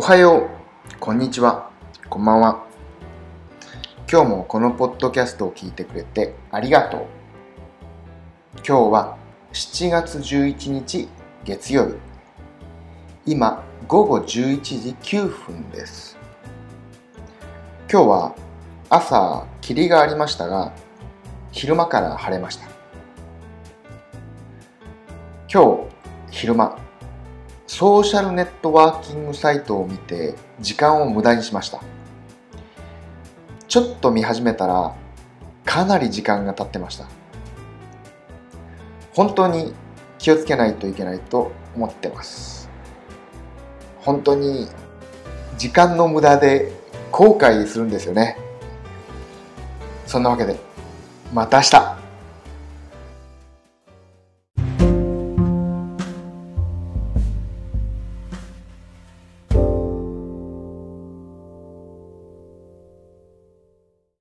おはよう、こんにちは、こんばんは。今日もこのポッドキャストを聞いてくれてありがとう。今日は7月11日月曜日。今午後11時9分です。今日は朝霧がありましたが、昼間から晴れました。今日昼間ソーシャルネットワーキングサイトを見て時間を無駄にしました。ちょっと見始めたらかなり時間が経ってました。本当に気をつけないといけないと思ってます。本当に時間の無駄で後悔するんですよね。そんなわけでまた明日。